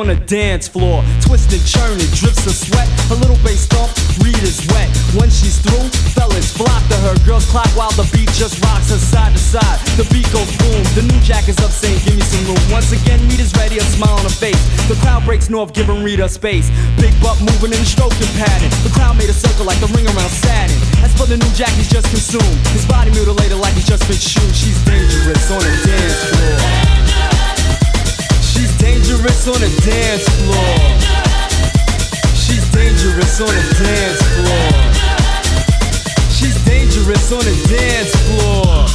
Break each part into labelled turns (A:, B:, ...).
A: on the dance floor, twisting, churning, drips of sweat. A little bass thump, read is wet. When she's through, fellas flock to her. Girls clock while the beat just rocks her side to side. The beat goes boom. The new jack is up saying, give me some room. Once again, meet is ready, a smile on her face. The crowd breaks north, giving Rita space. Big dangerous on the dance floor. She's dangerous on the dance floor.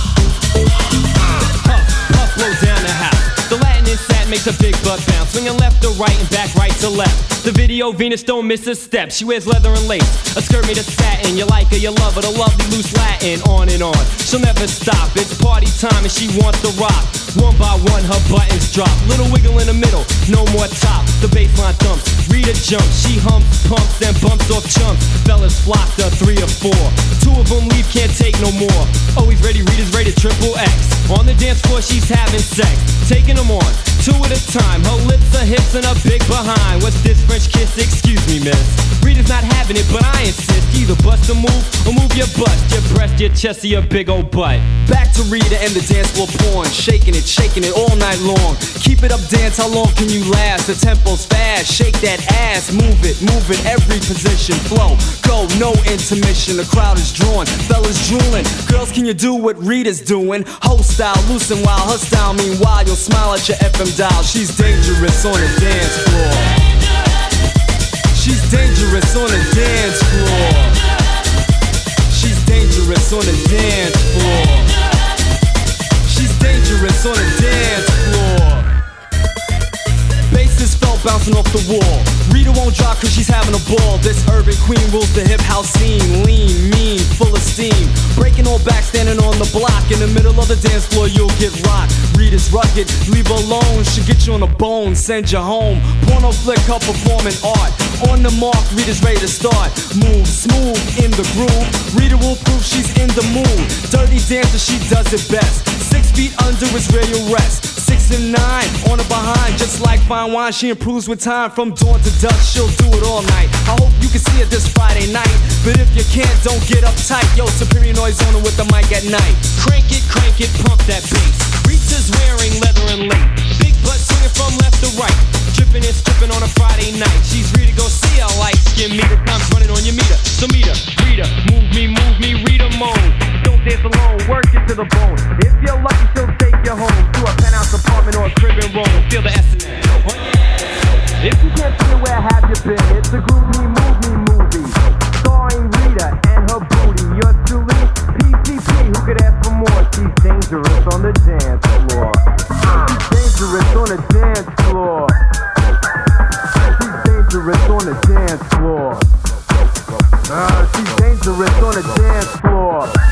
A: Puff, puff, blow down the house. The Latin insat makes a big butt bounce, swinging left to right and back right to left. The video Venus don't miss a step. She wears leather and lace, a skirt made of satin. You like her, you love her, the lovely loose Latin. On and on, she'll never stop. It's party time and she wants to rock. One by one, her buttons drop. Little wiggle in the middle, no more top. The baseline thumps, Rita jumps. She humps, pumps, and bumps off chumps. Fellas flock to three or four. Two of them leave, can't take no more. Always ready, Rita's rated triple X. On the dance floor, she's having sex. Taking them on, two at a time. Her lips, her hips, and her big behind. What's this French kiss? Excuse me, miss. Rita's not having it, but I insist. Either bust a move or move your bust, your breast, your chest, or your big old butt. Back to Rita and the dance floor porn. Shaking it, shaking it all night long. Keep it up, dance, how long can you last? The tempo's fast, shake that ass, move it, move it, every position, flow, go, no intermission. The crowd is drawn, fellas drooling. Girls, can you do what Rita's doing? Host style, loose and wild, her style, meanwhile, you'll smile at your FM dial. She's dangerous on the dance floor. She's dangerous on the dance floor. She's dangerous on the dance floor. Dangerous on the dance floor. Bases felt bouncing off the wall. Rita won't drop cause she's having a ball. This urban queen rules the hip house scene. Lean, mean, full of steam. Breaking all back, standing on the block. In the middle of the dance floor, you'll get rocked. Rita's rugged, leave her alone. She'll get you on the bone, send you home. Porno flick, her performing art. On the mark, Rita's ready to start. Move smooth in the groove. Rita will prove she's in the mood. Dirty dancer, she does it best. Six feet under is where you rest. Six and nine on her behind, just like fine wine. She improves with time from dawn to dusk. She'll do it all night. I hope you can see her this Friday night. But if you can't, don't get uptight. Yo, superior noise on her with the mic at night. Crank it, crank it, pump that bass. Rita's wearing leather and lace. Big butt swinging from left to right. Tripping and stripping on a Friday night. She's ready to go see a light skin meter. Time's running on your meter. So meter, Rita, move me, move me, Rita moan. Don't dance alone, work it to the bone. If you're lucky, she'll take you home to a penthouse apartment or a crib in Rome. Feel the essence. If you can't feel where have you been, it's a Move Me movie. Starring Rita and her booty. You're truly PCP. Who could ask for more? She's dangerous on the dance floor. She's dangerous on the dance floor. Dangerous on the dance floor. Ah, she's dangerous on the dance floor.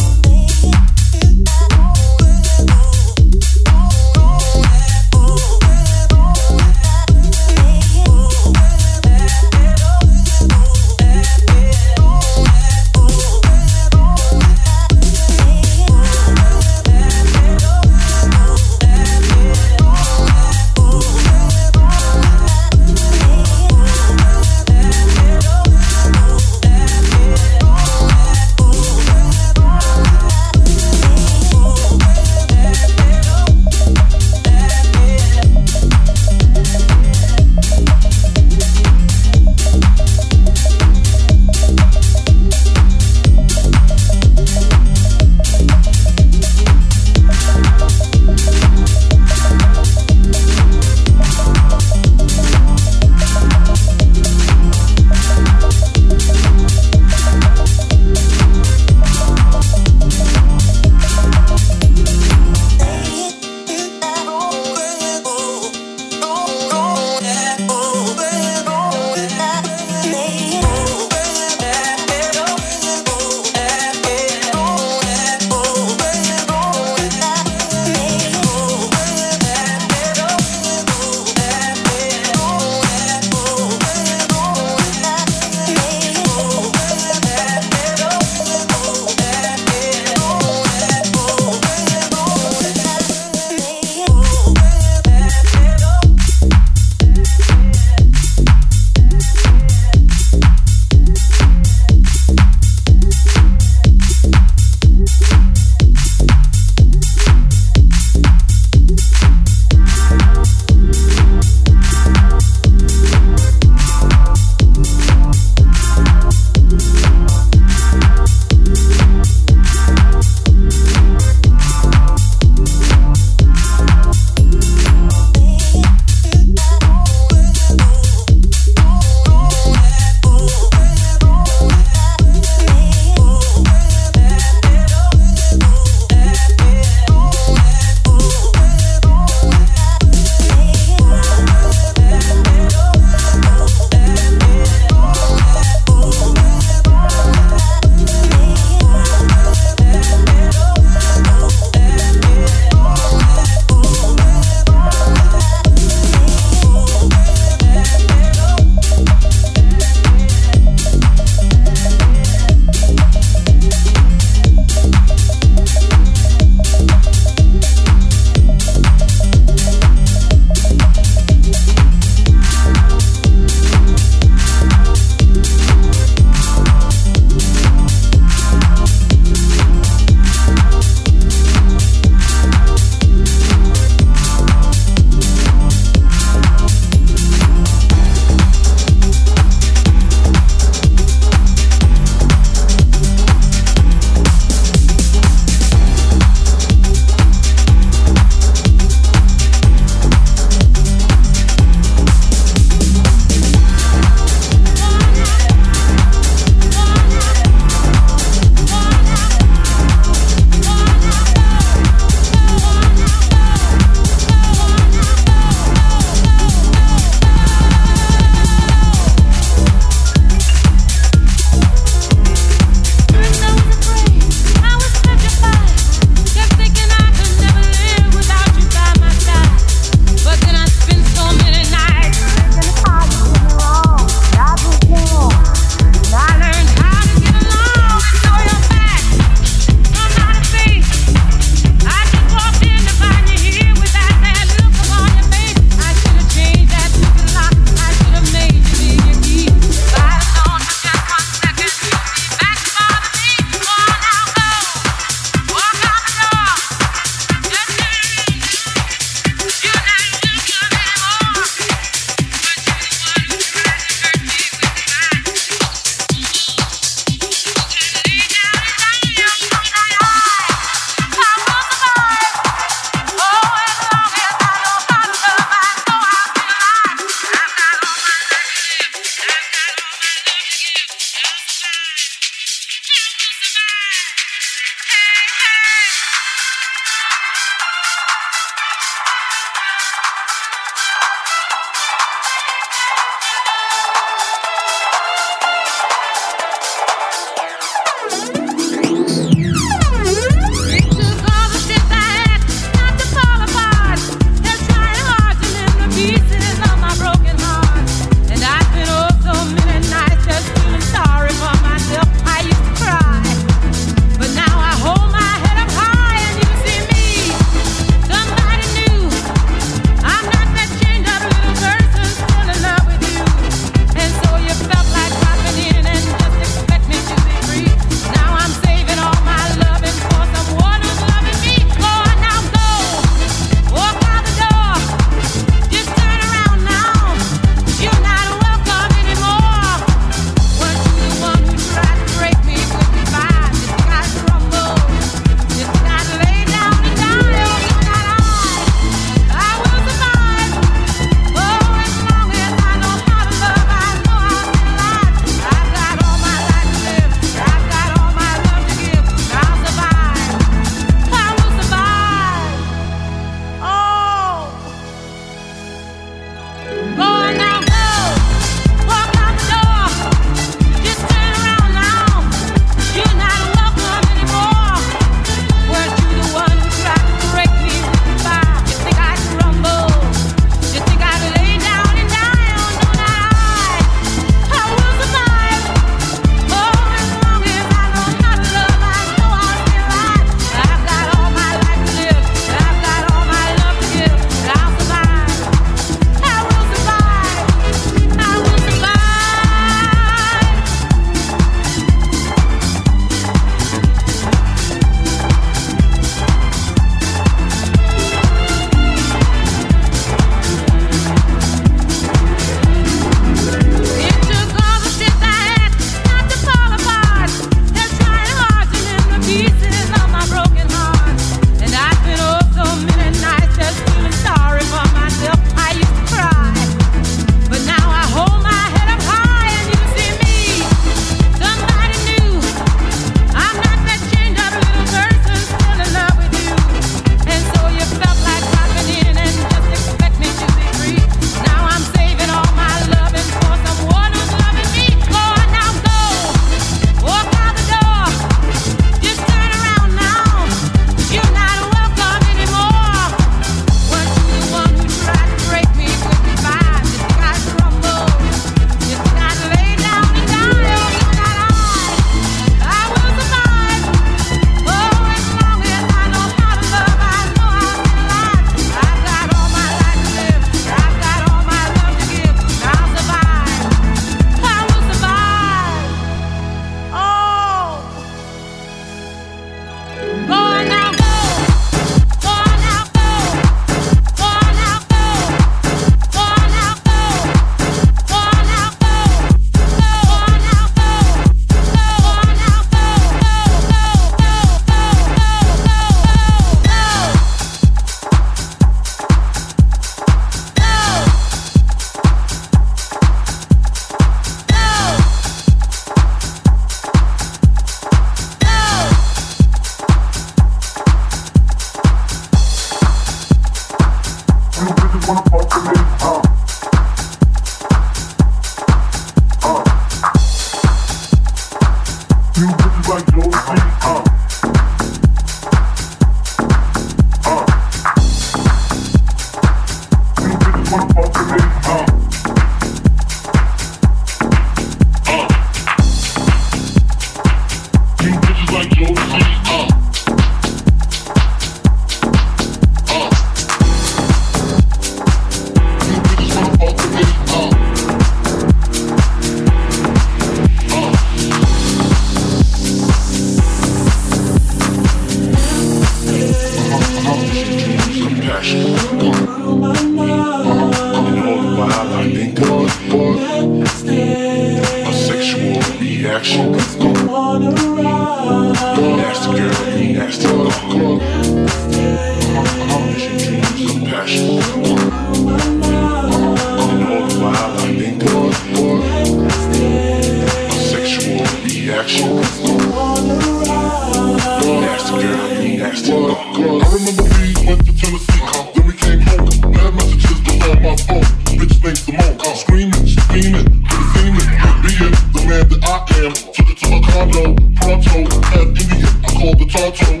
B: Girl.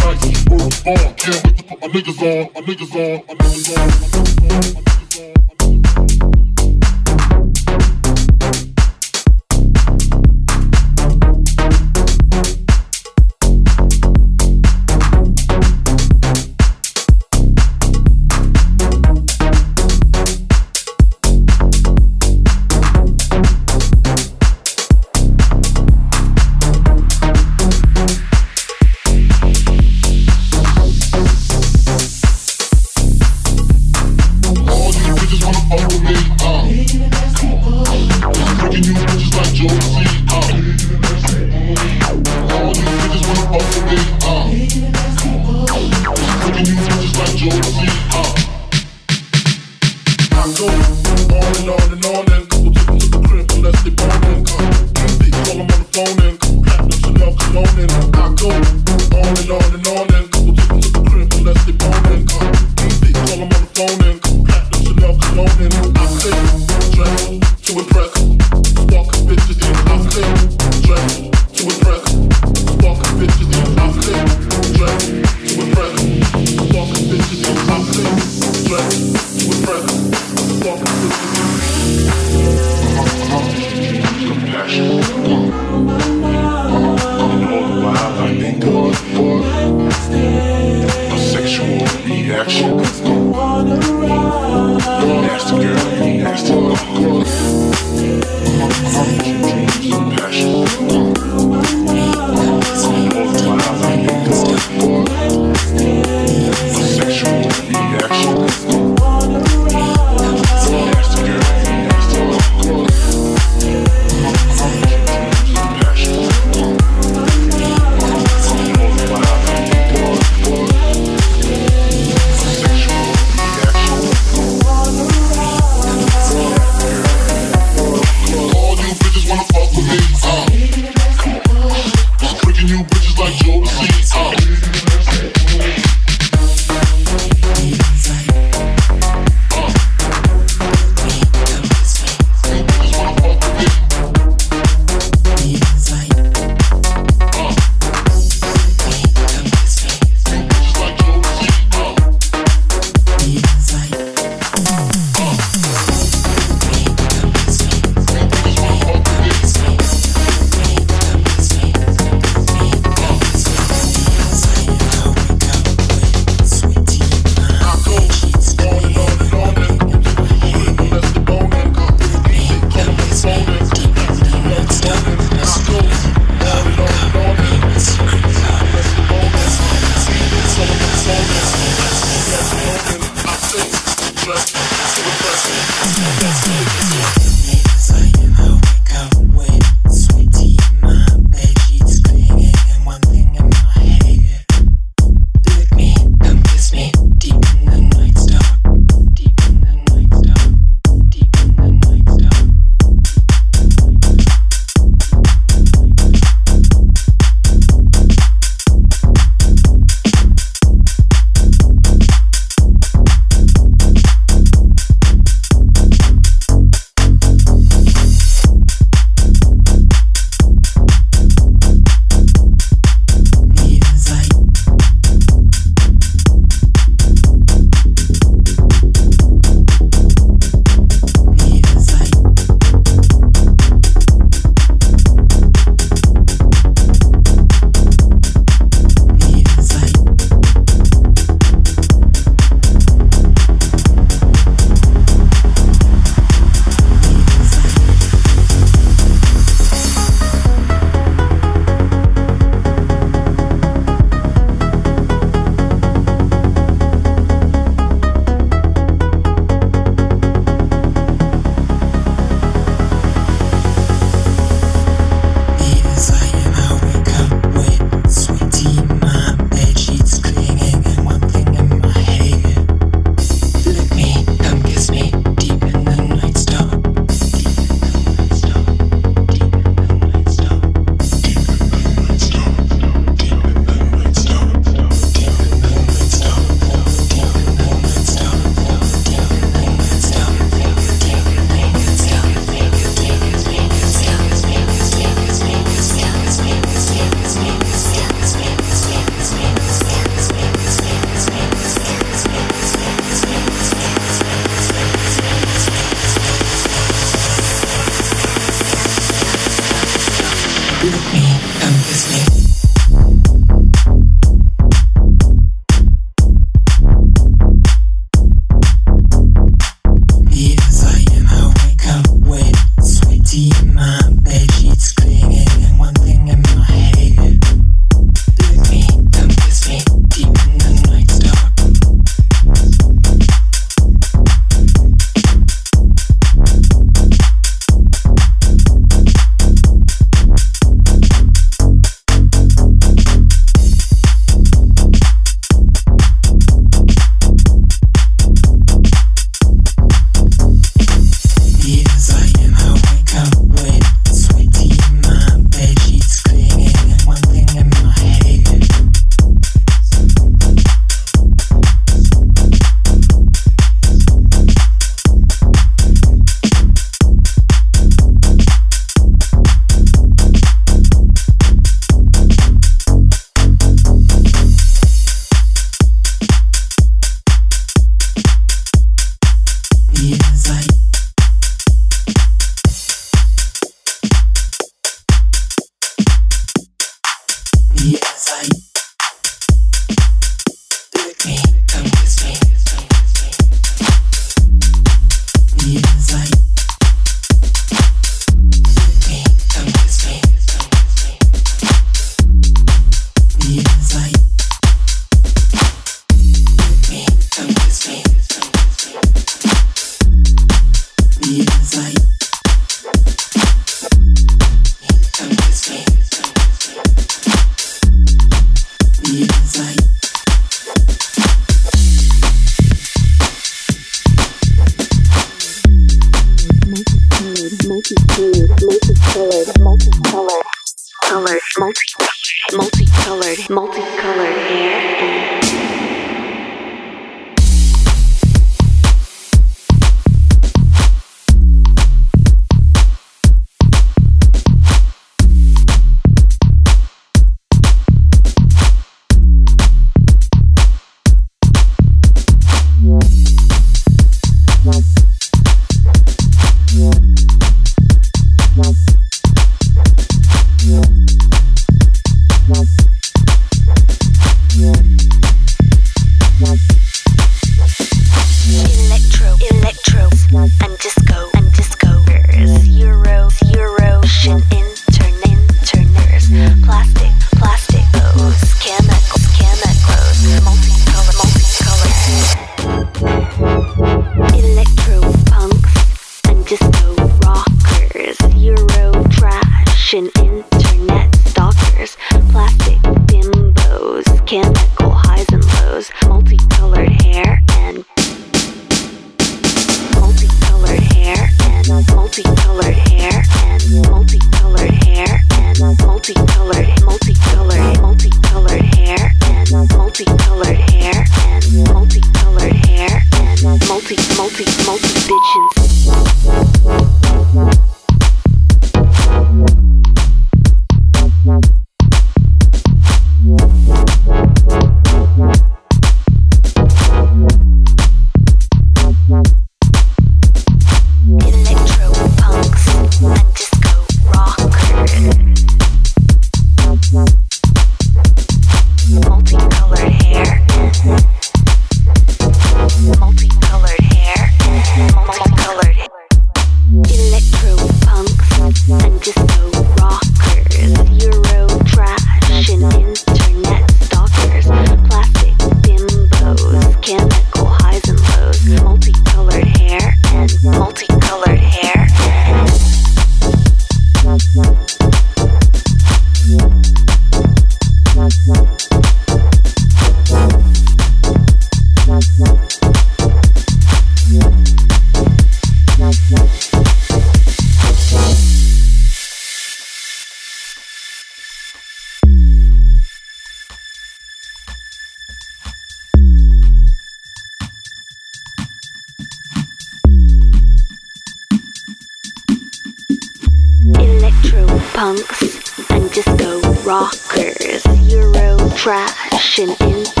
C: crashing in